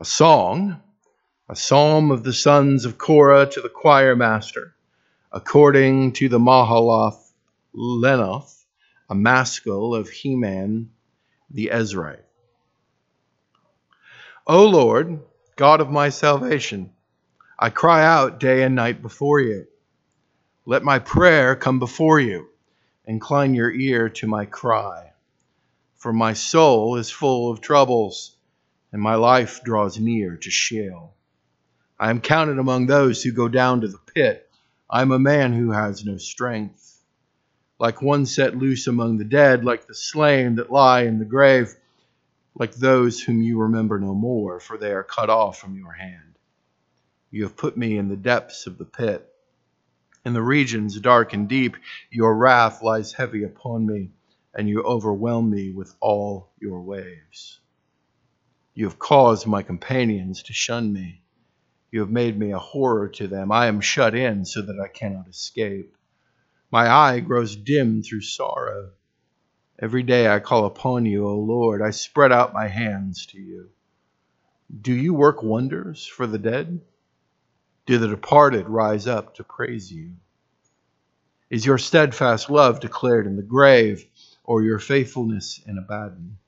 A song, a psalm of the sons of Korah to the choir master, according to the Mahalath Leannoth, a maskil of Heman the Ezraite. O Lord, God of my salvation, I cry out day and night before you. Let my prayer come before you. Incline your ear to my cry. For my soul is full of troubles, and my life draws near to Sheol. I am counted among those who go down to the pit. I am a man who has no strength. Like one set loose among the dead, like the slain that lie in the grave, like those whom you remember no more, for they are cut off from your hand. You have put me in the depths of the pit. In the regions dark and deep, your wrath lies heavy upon me, and you overwhelm me with all your waves. You have caused my companions to shun me. You have made me a horror to them. I am shut in so that I cannot escape. My eye grows dim through sorrow. Every day I call upon you, O Lord. I spread out my hands to you. Do you work wonders for the dead? Do the departed rise up to praise you? Is your steadfast love declared in the grave, or your faithfulness in Abaddon?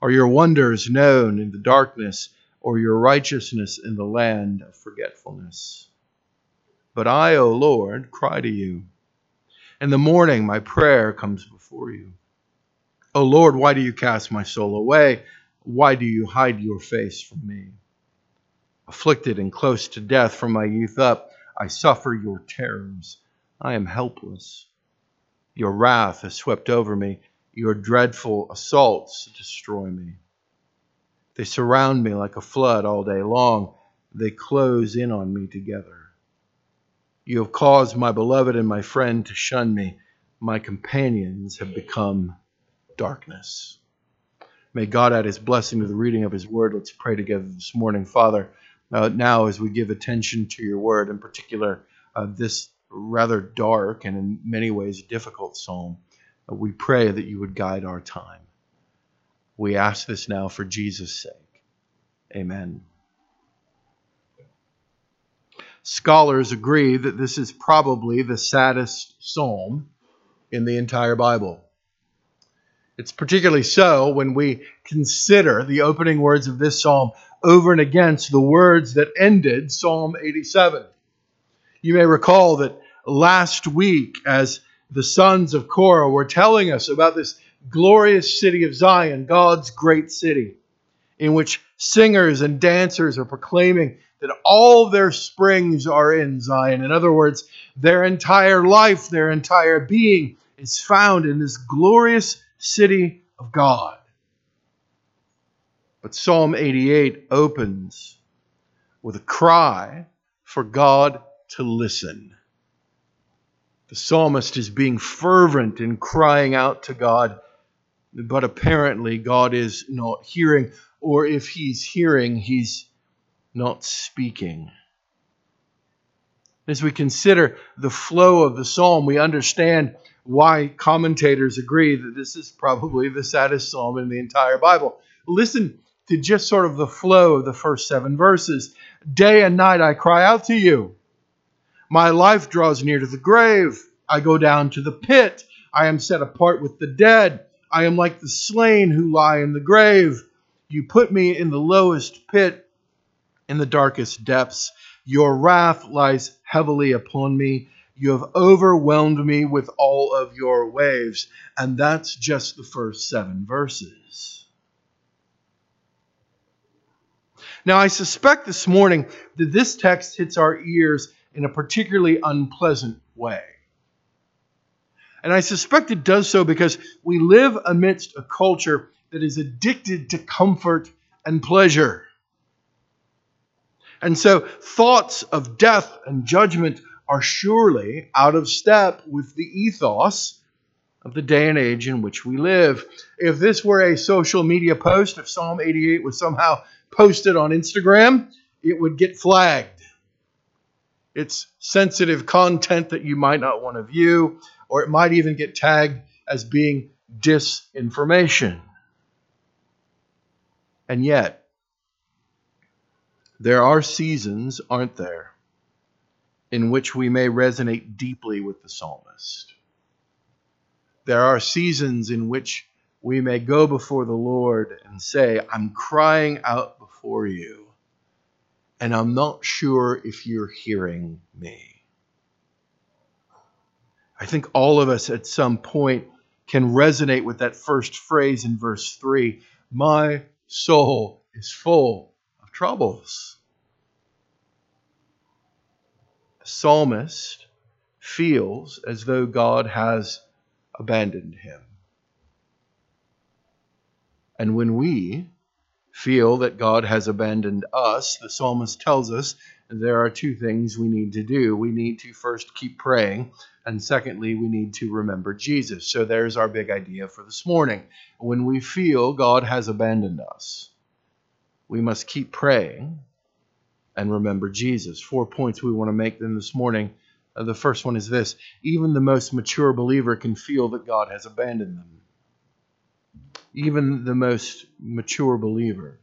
Are your wonders known in the darkness, or your righteousness in the land of forgetfulness? But I, O Lord, cry to you. In the morning my prayer comes before you. O Lord, why do you cast my soul away? Why do you hide your face from me? Afflicted and close to death from my youth up, I suffer your terrors. I am helpless. Your wrath has swept over me. Your dreadful assaults destroy me. They surround me like a flood all day long. They close in on me together. You have caused my beloved and my friend to shun me. My companions have become darkness. May God add his blessing to the reading of his word. Let's pray together this morning. Father, uh, now as we give attention to your word, in particular, uh, this rather dark and in many ways difficult psalm, Uh, we pray that you would guide our time. We ask this now for Jesus' sake. Amen. Scholars agree that this is probably the saddest psalm in the entire Bible. It's particularly so when we consider the opening words of this psalm over and against the words that ended Psalm 87. You may recall that last week, as the sons of Korah were telling us about this glorious city of Zion, God's great city, in which singers and dancers are proclaiming that all their springs are in Zion. In other words, their entire life, their entire being is found in this glorious city of God. But Psalm 88 opens with a cry for God to listen. The psalmist is being fervent in crying out to God, but apparently God is not hearing, or if he's hearing, he's not speaking. As we consider the flow of the psalm, we understand why commentators agree that this is probably the saddest psalm in the entire Bible. Listen to just sort of the flow of the first seven verses. Day and night I cry out to you. My life draws near to the grave. I go down to the pit. I am set apart with the dead. I am like the slain who lie in the grave. You put me in the lowest pit, in the darkest depths. Your wrath lies heavily upon me. You have overwhelmed me with all of your waves. And that's just the first seven verses. Now, I suspect this morning that this text hits our ears in a particularly unpleasant way. And I suspect it does so because we live amidst a culture that is addicted to comfort and pleasure. And so thoughts of death and judgment are surely out of step with the ethos of the day and age in which we live. If this were a social media post, if Psalm 88 was somehow posted on Instagram, it would get flagged. It's sensitive content that you might not want to view, or it might even get tagged as being disinformation. And yet, There are seasons, aren't there, in which we may resonate deeply with the psalmist. There are seasons in which we may go before the Lord and say, I'm crying out before you, and I'm not sure if you're hearing me. I think all of us at some point can resonate with that first phrase in verse 3 My soul is full of troubles. The psalmist feels as though God has abandoned him. And when we feel that God has abandoned us, the psalmist tells us there are two things we need to do. We need to first keep praying, and secondly, we need to remember Jesus. So there's our big idea for this morning. When we feel God has abandoned us, we must keep praying and remember Jesus. Four points we want to make then this morning. Uh, the first one is this even the most mature believer can feel that God has abandoned them. Even the most mature believer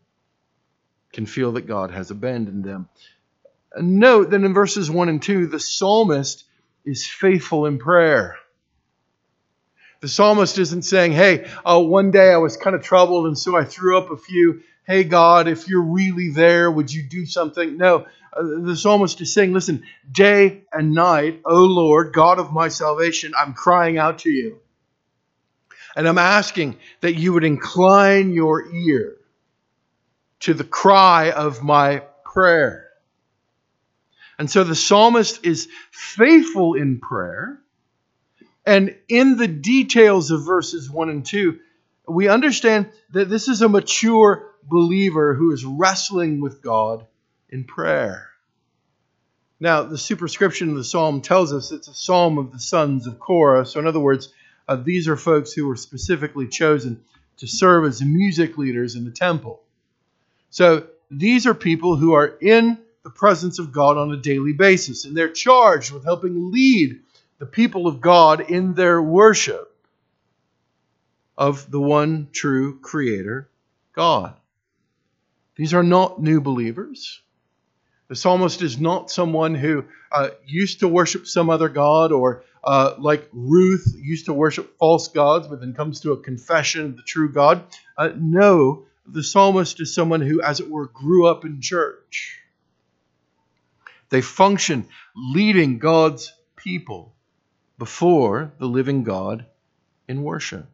can feel that God has abandoned them. Note that in verses 1 and 2, the psalmist is faithful in prayer. The psalmist isn't saying, hey, uh, one day I was kind of troubled and so I threw up a few, hey, God, if you're really there, would you do something? No, uh, the psalmist is saying, listen, day and night, O Lord, God of my salvation, I'm crying out to you. And I'm asking that you would incline your ear to the cry of my prayer. And so the psalmist is faithful in prayer. And in the details of verses 1 and 2, we understand that this is a mature believer who is wrestling with God in prayer. Now, the superscription of the psalm tells us it's a psalm of the sons of Korah. So, in other words, uh, these are folks who were specifically chosen to serve as music leaders in the temple. So, these are people who are in the presence of God on a daily basis. And they're charged with helping lead the people of God in their worship of the one true Creator, God. These are not new believers. The psalmist is not someone who uh, used to worship some other God or, uh, like Ruth, used to worship false gods, but then comes to a confession of the true God. Uh, no, the psalmist is someone who, as it were, grew up in church. They function leading God's people before the living God in worship.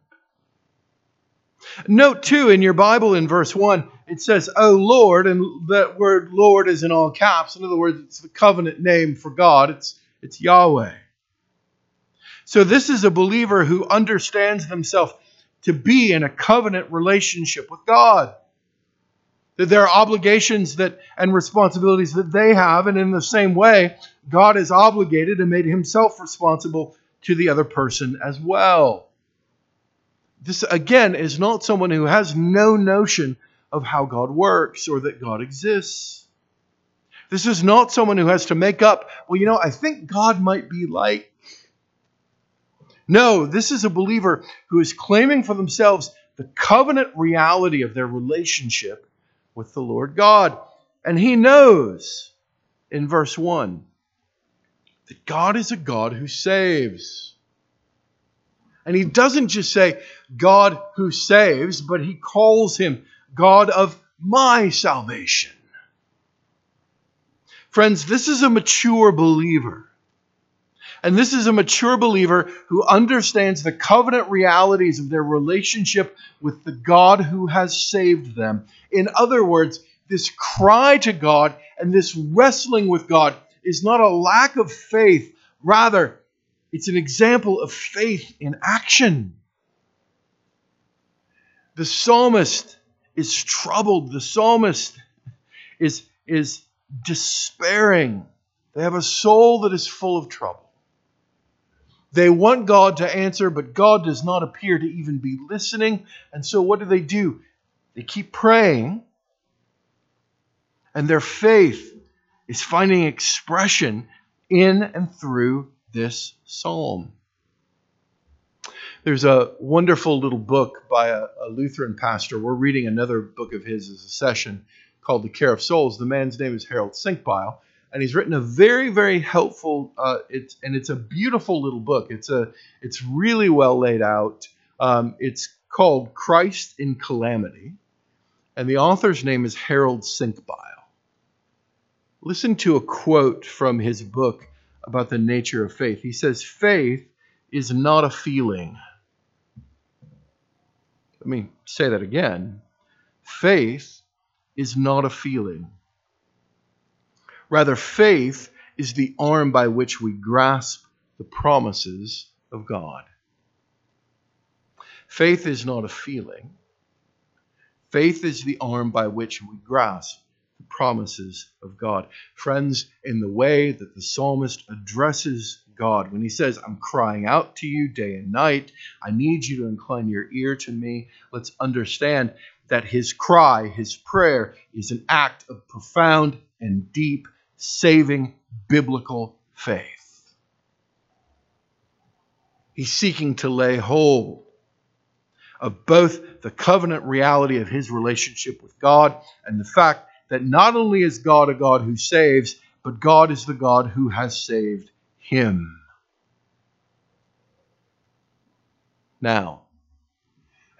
Note too in your Bible in verse 1, it says, Oh Lord, and that word Lord is in all caps. In other words, it's the covenant name for God, it's, it's Yahweh. So this is a believer who understands themselves to be in a covenant relationship with God. That there are obligations that and responsibilities that they have and in the same way god is obligated and made himself responsible to the other person as well. This again is not someone who has no notion of how god works or that god exists. This is not someone who has to make up well you know i think god might be like no this is a believer who is claiming for themselves the covenant reality of their relationship with the Lord God. And he knows in verse 1 that God is a God who saves. And he doesn't just say God who saves, but he calls him God of my salvation. Friends, this is a mature believer. And this is a mature believer who understands the covenant realities of their relationship with the God who has saved them. In other words, this cry to God and this wrestling with God is not a lack of faith, rather, it's an example of faith in action. The psalmist is troubled. The psalmist is, is despairing. They have a soul that is full of trouble. They want God to answer, but God does not appear to even be listening. And so, what do they do? They keep praying, and their faith is finding expression in and through this psalm. There's a wonderful little book by a, a, Lutheran pastor. We're reading another book of his as a session called The Care of Souls. The man's name is Harold Senkbeil, and he's written a very, very helpful. Uh, it's and it's a beautiful little book. It's a it's really well laid out. Um, it's called Christ in Calamity, and the author's name is Harold Senkbeil. Listen to a quote from his book about the nature of faith. He says, "Faith is not a feeling." Let me say that again. Faith is not a feeling. Rather, faith is the arm by which we grasp the promises of God. Faith is not a feeling. Faith is the arm by which we grasp the promises of God. Friends, in the way that the psalmist addresses God. When he says, I'm crying out to you day and night, I need you to incline your ear to me, let's understand that his cry, his prayer, is an act of profound and deep, saving biblical faith. He's seeking to lay hold of both the covenant reality of his relationship with God and the fact that not only is God a God who saves, but God is the God who has saved him. Now,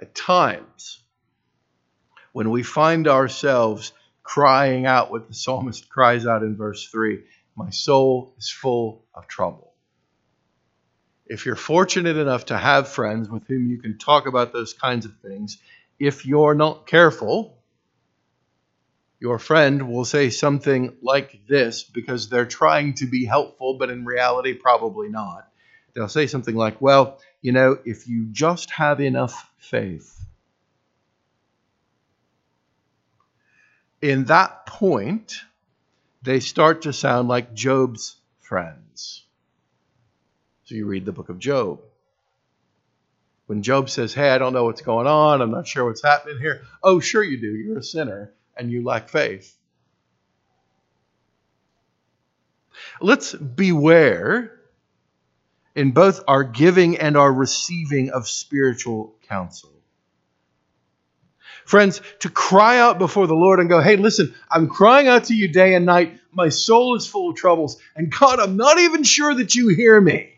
at times, when we find ourselves crying out what the psalmist cries out in verse 3 My soul is full of trouble. If you're fortunate enough to have friends with whom you can talk about those kinds of things, if you're not careful, your friend will say something like this because they're trying to be helpful, but in reality, probably not. They'll say something like, Well, you know, if you just have enough faith. In that point, they start to sound like Job's friends. So you read the book of Job. When Job says, Hey, I don't know what's going on, I'm not sure what's happening here. Oh, sure you do. You're a sinner and you lack faith. Let's beware in both our giving and our receiving of spiritual counsel. Friends, to cry out before the Lord and go, hey, listen, I'm crying out to you day and night. My soul is full of troubles. And God, I'm not even sure that you hear me.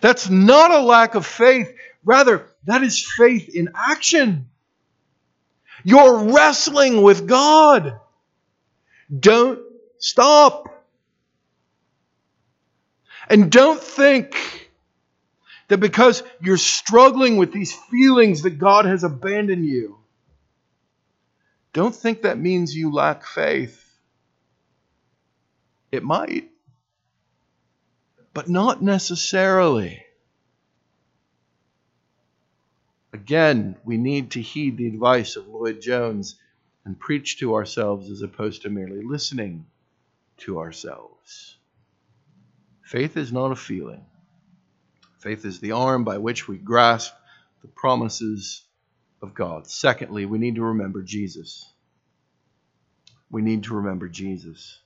That's not a lack of faith. Rather, that is faith in action. You're wrestling with God. Don't stop. And don't think that because you're struggling with these feelings that God has abandoned you, don't think that means you lack faith. It might, but not necessarily. Again, we need to heed the advice of Lloyd Jones and preach to ourselves as opposed to merely listening to ourselves. Faith is not a feeling, faith is the arm by which we grasp the promises of God. Secondly, we need to remember Jesus. We need to remember Jesus.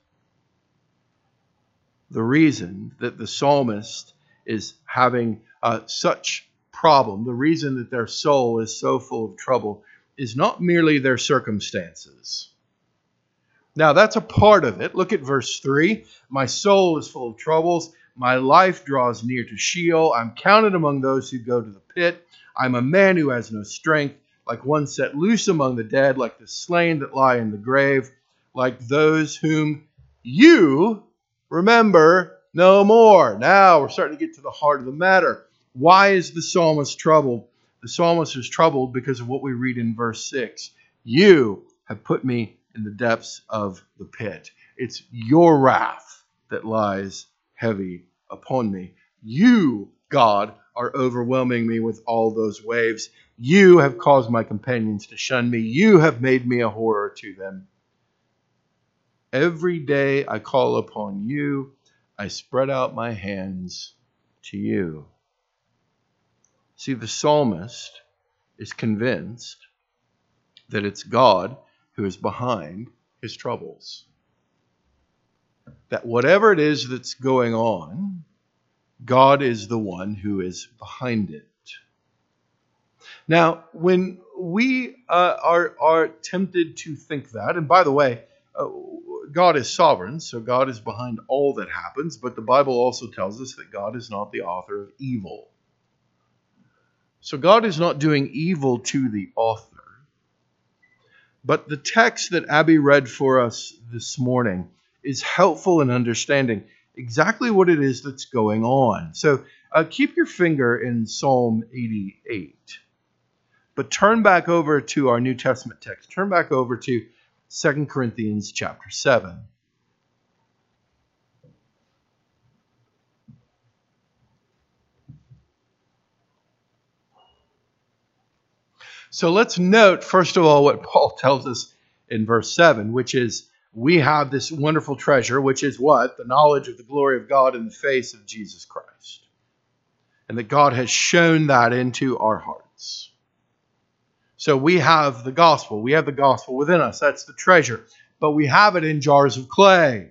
The reason that the psalmist is having uh, such problem, the reason that their soul is so full of trouble, is not merely their circumstances. Now, that's a part of it. Look at verse 3. My soul is full of troubles. My life draws near to Sheol. I'm counted among those who go to the pit. I'm a man who has no strength, like one set loose among the dead, like the slain that lie in the grave, like those whom you remember no more. Now we're starting to get to the heart of the matter. Why is the psalmist troubled? The psalmist is troubled because of what we read in verse 6. You have put me in the depths of the pit. It's your wrath that lies heavy upon me. You, God, are overwhelming me with all those waves. You have caused my companions to shun me. You have made me a horror to them. Every day I call upon you. I spread out my hands to you. See, the psalmist is convinced that it's God who is behind his troubles. That whatever it is that's going on, God is the one who is behind it. Now, when we uh, are, are tempted to think that, and by the way, uh, God is sovereign, so God is behind all that happens, but the Bible also tells us that God is not the author of evil. So God is not doing evil to the author. But the text that Abby read for us this morning is helpful in understanding exactly what it is that's going on. So uh, keep your finger in Psalm 88. But turn back over to our New Testament text. Turn back over to 2 Corinthians chapter 7. So let's note, first of all, what Paul tells us in verse 7, which is we have this wonderful treasure, which is what? The knowledge of the glory of God in the face of Jesus Christ. And that God has shown that into our hearts. So we have the gospel. We have the gospel within us. That's the treasure. But we have it in jars of clay.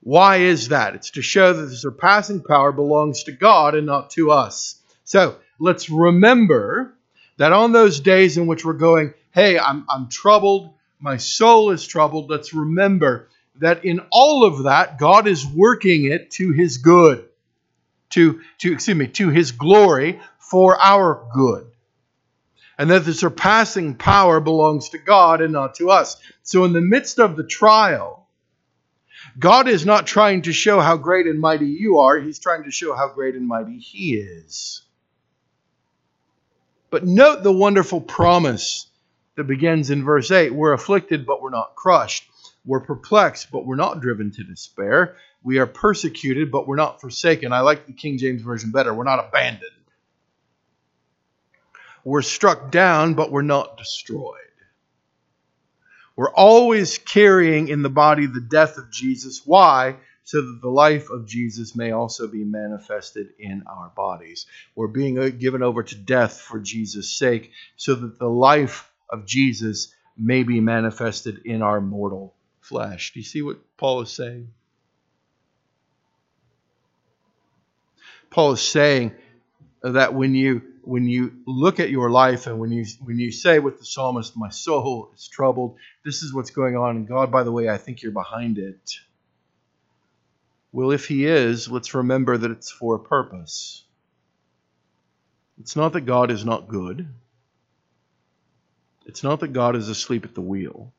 Why is that? It's to show that the surpassing power belongs to God and not to us. So let's remember that on those days in which we're going, hey, I'm, I'm troubled, my soul is troubled, let's remember that in all of that, God is working it to his good, to, to excuse me, to his glory for our good. And that the surpassing power belongs to God and not to us. So in the midst of the trial, God is not trying to show how great and mighty you are, He's trying to show how great and mighty He is. But note the wonderful promise that begins in verse 8 We're afflicted, but we're not crushed. We're perplexed, but we're not driven to despair. We are persecuted, but we're not forsaken. I like the King James Version better. We're not abandoned. We're struck down, but we're not destroyed. We're always carrying in the body the death of Jesus. Why? so that the life of Jesus may also be manifested in our bodies. We're being uh, given over to death for Jesus' sake, so that the life of Jesus may be manifested in our mortal flesh. Do you see what Paul is saying? Paul is saying that when you when you look at your life and when you when you say with the psalmist, "My soul is troubled," this is what's going on, and God, by the way, I think you're behind it. Well, if he is, let's remember that it's for a purpose. It's not that God is not good. It's not that God is asleep at the wheel.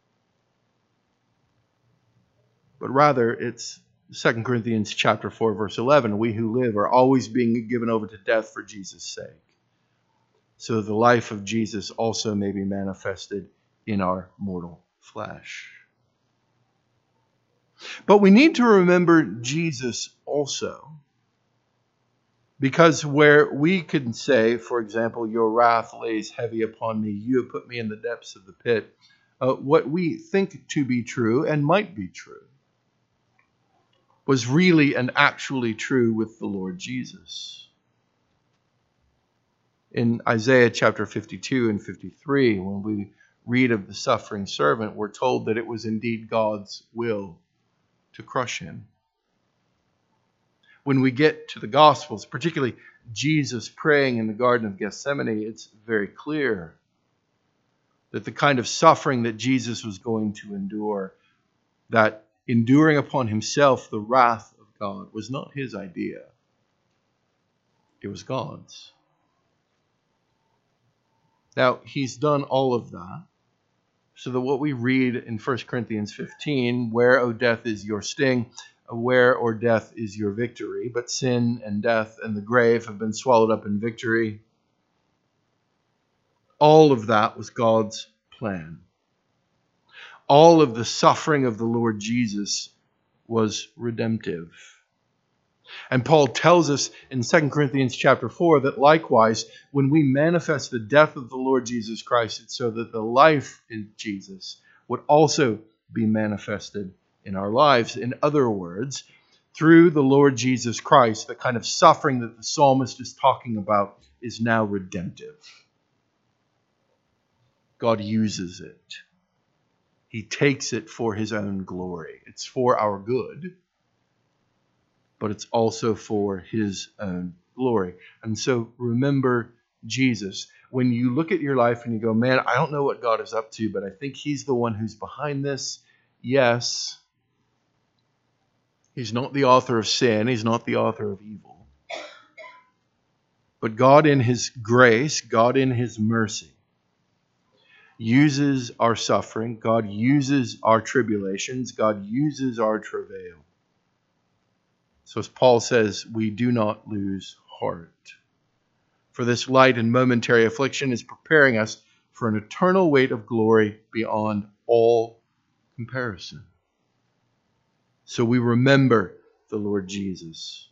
But rather, it's 2 Corinthians chapter 4 verse 11, we who live are always being given over to death for Jesus' sake. So the life of Jesus also may be manifested in our mortal flesh. But we need to remember Jesus also. Because where we can say, for example, your wrath lays heavy upon me, you have put me in the depths of the pit, uh, what we think to be true and might be true was really and actually true with the Lord Jesus. In Isaiah chapter 52 and 53, when we read of the suffering servant, we're told that it was indeed God's will to crush him. When we get to the Gospels, particularly Jesus praying in the Garden of Gethsemane, it's very clear that the kind of suffering that Jesus was going to endure, that enduring upon himself the wrath of God, was not his idea, it was God's. Now, he's done all of that so that what we read in 1 Corinthians 15, where, O death, is your sting, where, or death, is your victory, but sin and death and the grave have been swallowed up in victory. All of that was God's plan. All of the suffering of the Lord Jesus was redemptive. And Paul tells us in 2 Corinthians chapter 4 that likewise, when we manifest the death of the Lord Jesus Christ, it's so that the life in Jesus would also be manifested in our lives. In other words, through the Lord Jesus Christ, the kind of suffering that the psalmist is talking about is now redemptive. God uses it. He takes it for his own glory. It's for our good but it's also for his own glory. And so remember Jesus. When you look at your life and you go, man, I don't know what God is up to, but I think He's the one who's behind this. Yes. He's not the author of sin, He's not the author of evil. But God, in His grace, God, in His mercy, uses our suffering, God uses our tribulations, God uses our travail. So, as Paul says, we do not lose heart. For this light and momentary affliction is preparing us for an eternal weight of glory beyond all comparison. So we remember the Lord Jesus.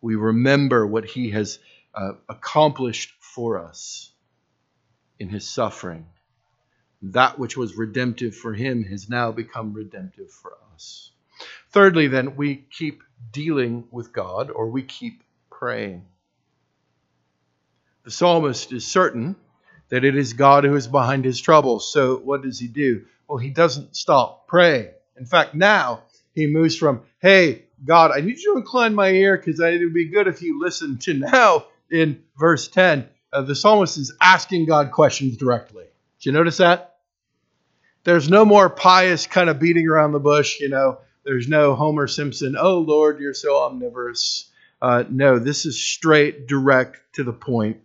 We remember what he has uh, accomplished for us in his suffering. That which was redemptive for him has now become redemptive for us. Thirdly, then, we keep dealing with God or we keep praying. The psalmist is certain that it is God who is behind his troubles. So, what does he do? Well, he doesn't stop praying. In fact, now he moves from, hey, God, I need you to incline my ear because it would be good if you listen to now in verse 10, uh, the psalmist is asking God questions directly. Did you notice that? There's no more pious kind of beating around the bush, you know. There's no Homer Simpson, oh Lord, you're so omnivorous. Uh, no, this is straight, direct to the point.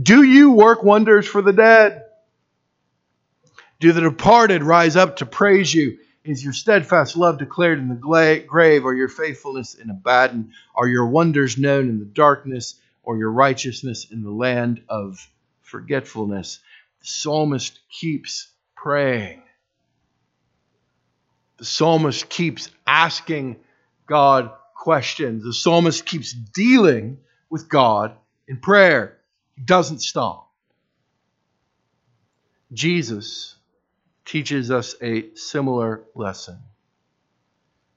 Do you work wonders for the dead? Do the departed rise up to praise you? Is your steadfast love declared in the grave, or your faithfulness in Abaddon? Are your wonders known in the darkness? or your righteousness in the land of forgetfulness. The psalmist keeps praying. The psalmist keeps asking God questions. The psalmist keeps dealing with God in prayer. He doesn't stop. Jesus teaches us a similar lesson.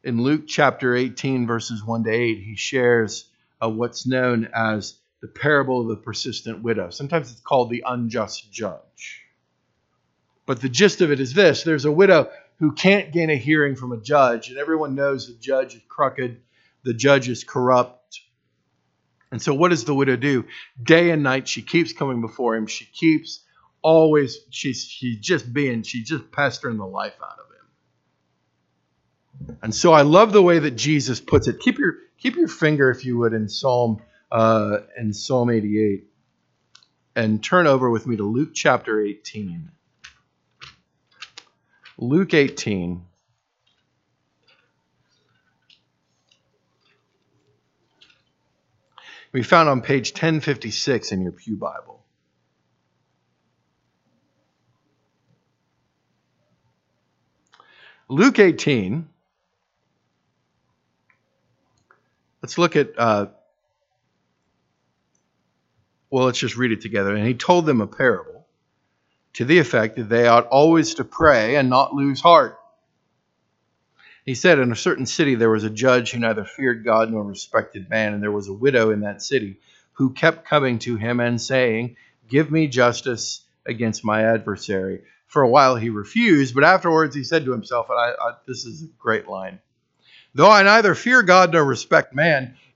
In Luke chapter 18, verses 1 to 8, he shares uh, what's known as the parable of the persistent widow. Sometimes it's called the unjust judge. But the gist of it is this there's a widow who can't gain a hearing from a judge, and everyone knows the judge is crooked, the judge is corrupt. And so, what does the widow do? Day and night, she keeps coming before him. She keeps always, she's, she's just being, she's just pestering the life out of him. And so, I love the way that Jesus puts it. Keep your, keep your finger, if you would, in Psalm uh, in Psalm 88 and turn over with me to Luke chapter 18. Luke 18. We found on page 1056 in your Pew Bible. Luke 18. Let's look at uh, well, let's just read it together. And he told them a parable to the effect that they ought always to pray and not lose heart. He said, In a certain city there was a judge who neither feared God nor respected man, and there was a widow in that city who kept coming to him and saying, Give me justice against my adversary. For a while he refused, but afterwards he said to himself, and I, I, this is a great line Though I neither fear God nor respect man,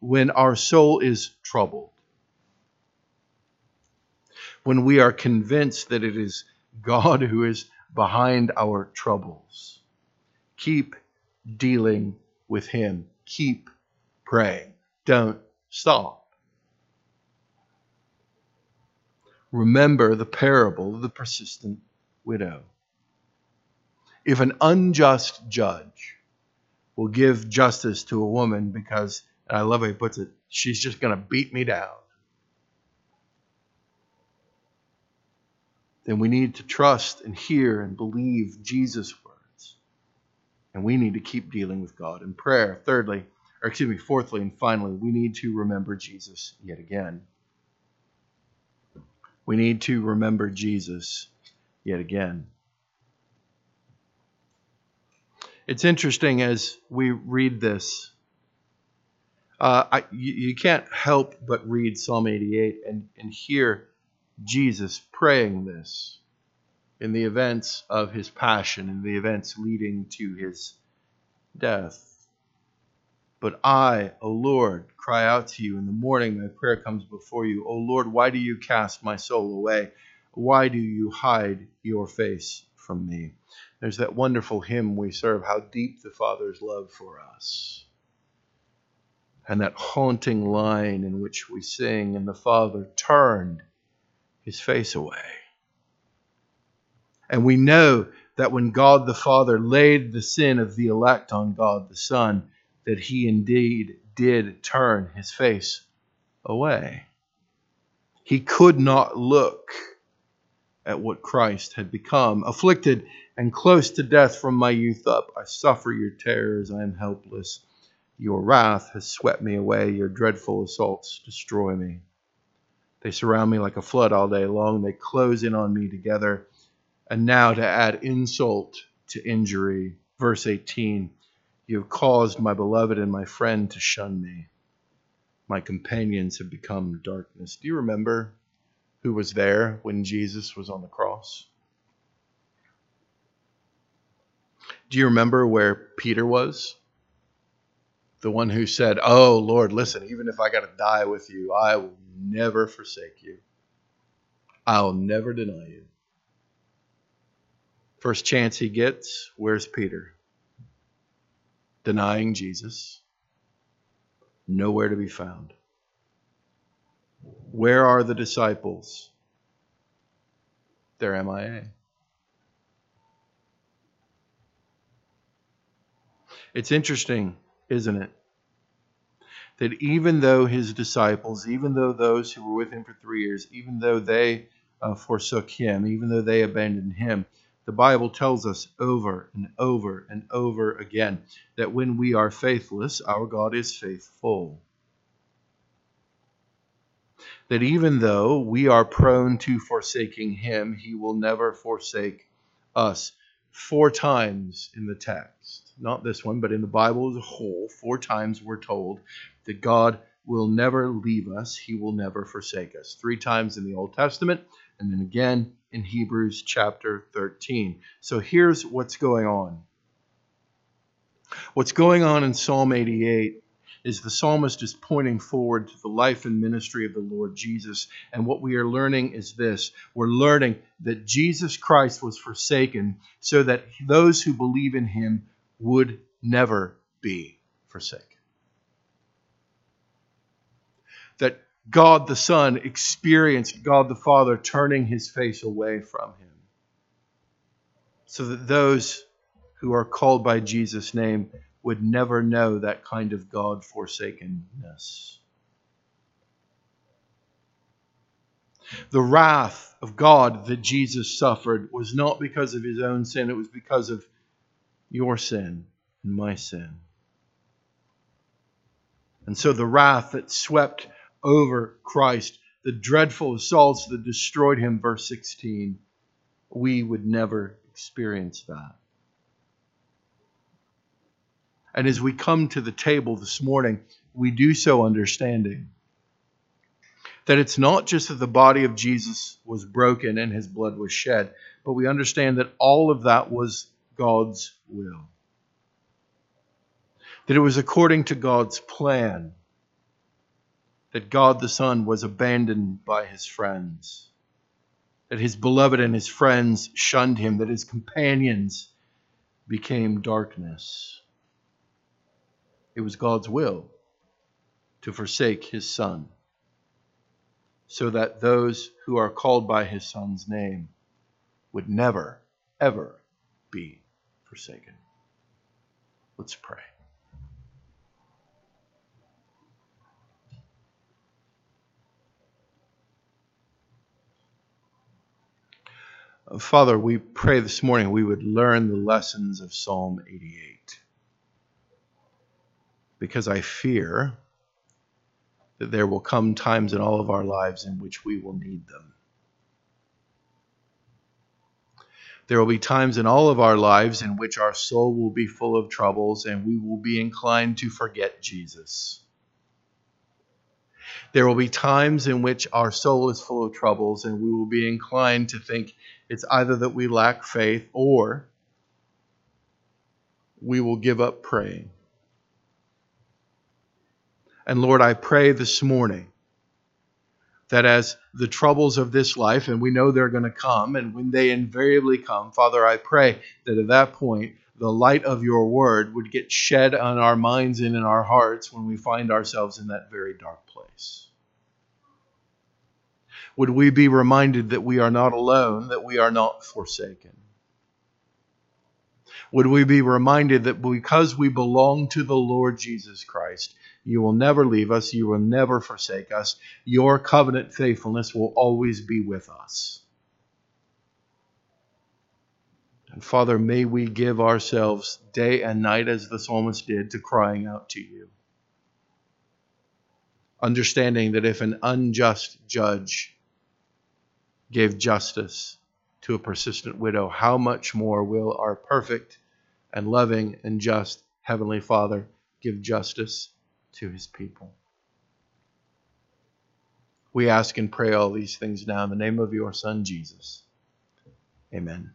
when our soul is troubled, when we are convinced that it is God who is behind our troubles. Keep dealing with Him. Keep praying. Don't stop. Remember the parable of the persistent widow. If an unjust judge will give justice to a woman because and I love how he puts it, she's just going to beat me down. Then we need to trust and hear and believe Jesus' words. And we need to keep dealing with God in prayer. Thirdly, or excuse me, fourthly and finally, we need to remember Jesus yet again. We need to remember Jesus yet again. It's interesting as we read this. Uh, I, you, you, can't help but read Psalm 88 and, and hear Jesus praying this in the events of his passion, in the events leading to his death. But I, O Lord, cry out to you in the morning. My prayer comes before you. O Lord, why do you cast my soul away? Why do you hide your face from me? There's that wonderful hymn we serve, How Deep the Father's Love for Us. And that haunting line in which we sing, And the Father turned his face away. And we know that when God the Father laid the sin of the elect on God the Son, that he indeed did turn his face away. He could not look at what Christ had become. Afflicted and close to death from my youth up, I suffer your terrors, I am helpless. Your wrath has swept me away, your dreadful assaults destroy me. They surround me like a flood all day long, they close in on me together. And now to add insult to injury, verse 18 You have caused my beloved and my friend to shun me. My companions have become darkness. Do you remember who was there when Jesus was on the cross? Do you remember where Peter was? The one who said, Oh, Lord, listen, even if I got to die with you, I will never forsake you. I'll never deny you. First chance he gets, where's Peter? Denying Jesus. Nowhere to be found. Where are the disciples? They're MIA. It's interesting, isn't it? That even though his disciples, even though those who were with him for three years, even though they uh, forsook him, even though they abandoned him, the Bible tells us over and over and over again that when we are faithless, our God is faithful that even though we are prone to forsaking him, he will never forsake us. Four times in the text, not this one, but in the Bible as a whole, four times we're told that God will never leave us, he will never forsake us. Three times in the Old Testament, and then again in Hebrews chapter 13. So here's what's going on. What's going on in Psalm 88 is the psalmist is pointing forward to the life and ministry of the Lord Jesus. And what we are learning is this we're learning that Jesus Christ was forsaken so that those who believe in him would never be forsaken. That God the Son experienced God the Father turning his face away from him. So that those who are called by Jesus' name would never know that kind of God forsakenness. The wrath of God that Jesus suffered was not because of his own sin, it was because of your sin and my sin. And so the wrath that swept over Christ, the dreadful assaults that destroyed him, verse 16, we would never experience that. And as we come to the table this morning, we do so understanding that it's not just that the body of Jesus was broken and his blood was shed, but we understand that all of that was God's will. That it was according to God's plan that God the Son was abandoned by his friends, that his beloved and his friends shunned him, that his companions became darkness. It was God's will to forsake his Son, so that those who are called by his Son's name would never, ever be forsaken. Let's pray. Father, we pray this morning we would learn the lessons of Psalm 88 because I fear that there will come times in all of our lives in which we will need them. There will be times in all of our lives in which our soul will be full of troubles and we will be inclined to forget Jesus. There will be times in which our soul is full of troubles and we will be inclined to think it's either that we lack faith or we will give up praying. And Lord, I pray this morning that as the troubles of this life, and we know they're going to come, and when they invariably come, Father, I pray that at that point, the light of your word would get shed on our minds and in our hearts when we find ourselves in that very dark place. Would we be reminded that we are not alone, that we are not forsaken? Would we be reminded that because we belong to the Lord Jesus Christ, you will never leave us. You will never forsake us. Your covenant faithfulness will always be with us. And Father, may we give ourselves day and night, as the psalmist did, to crying out to you. Understanding that if an unjust judge gave justice to a persistent widow, how much more will our perfect and loving and just Heavenly Father give justice to his people. We ask and pray all these things now in the name of your Son, Jesus. Amen.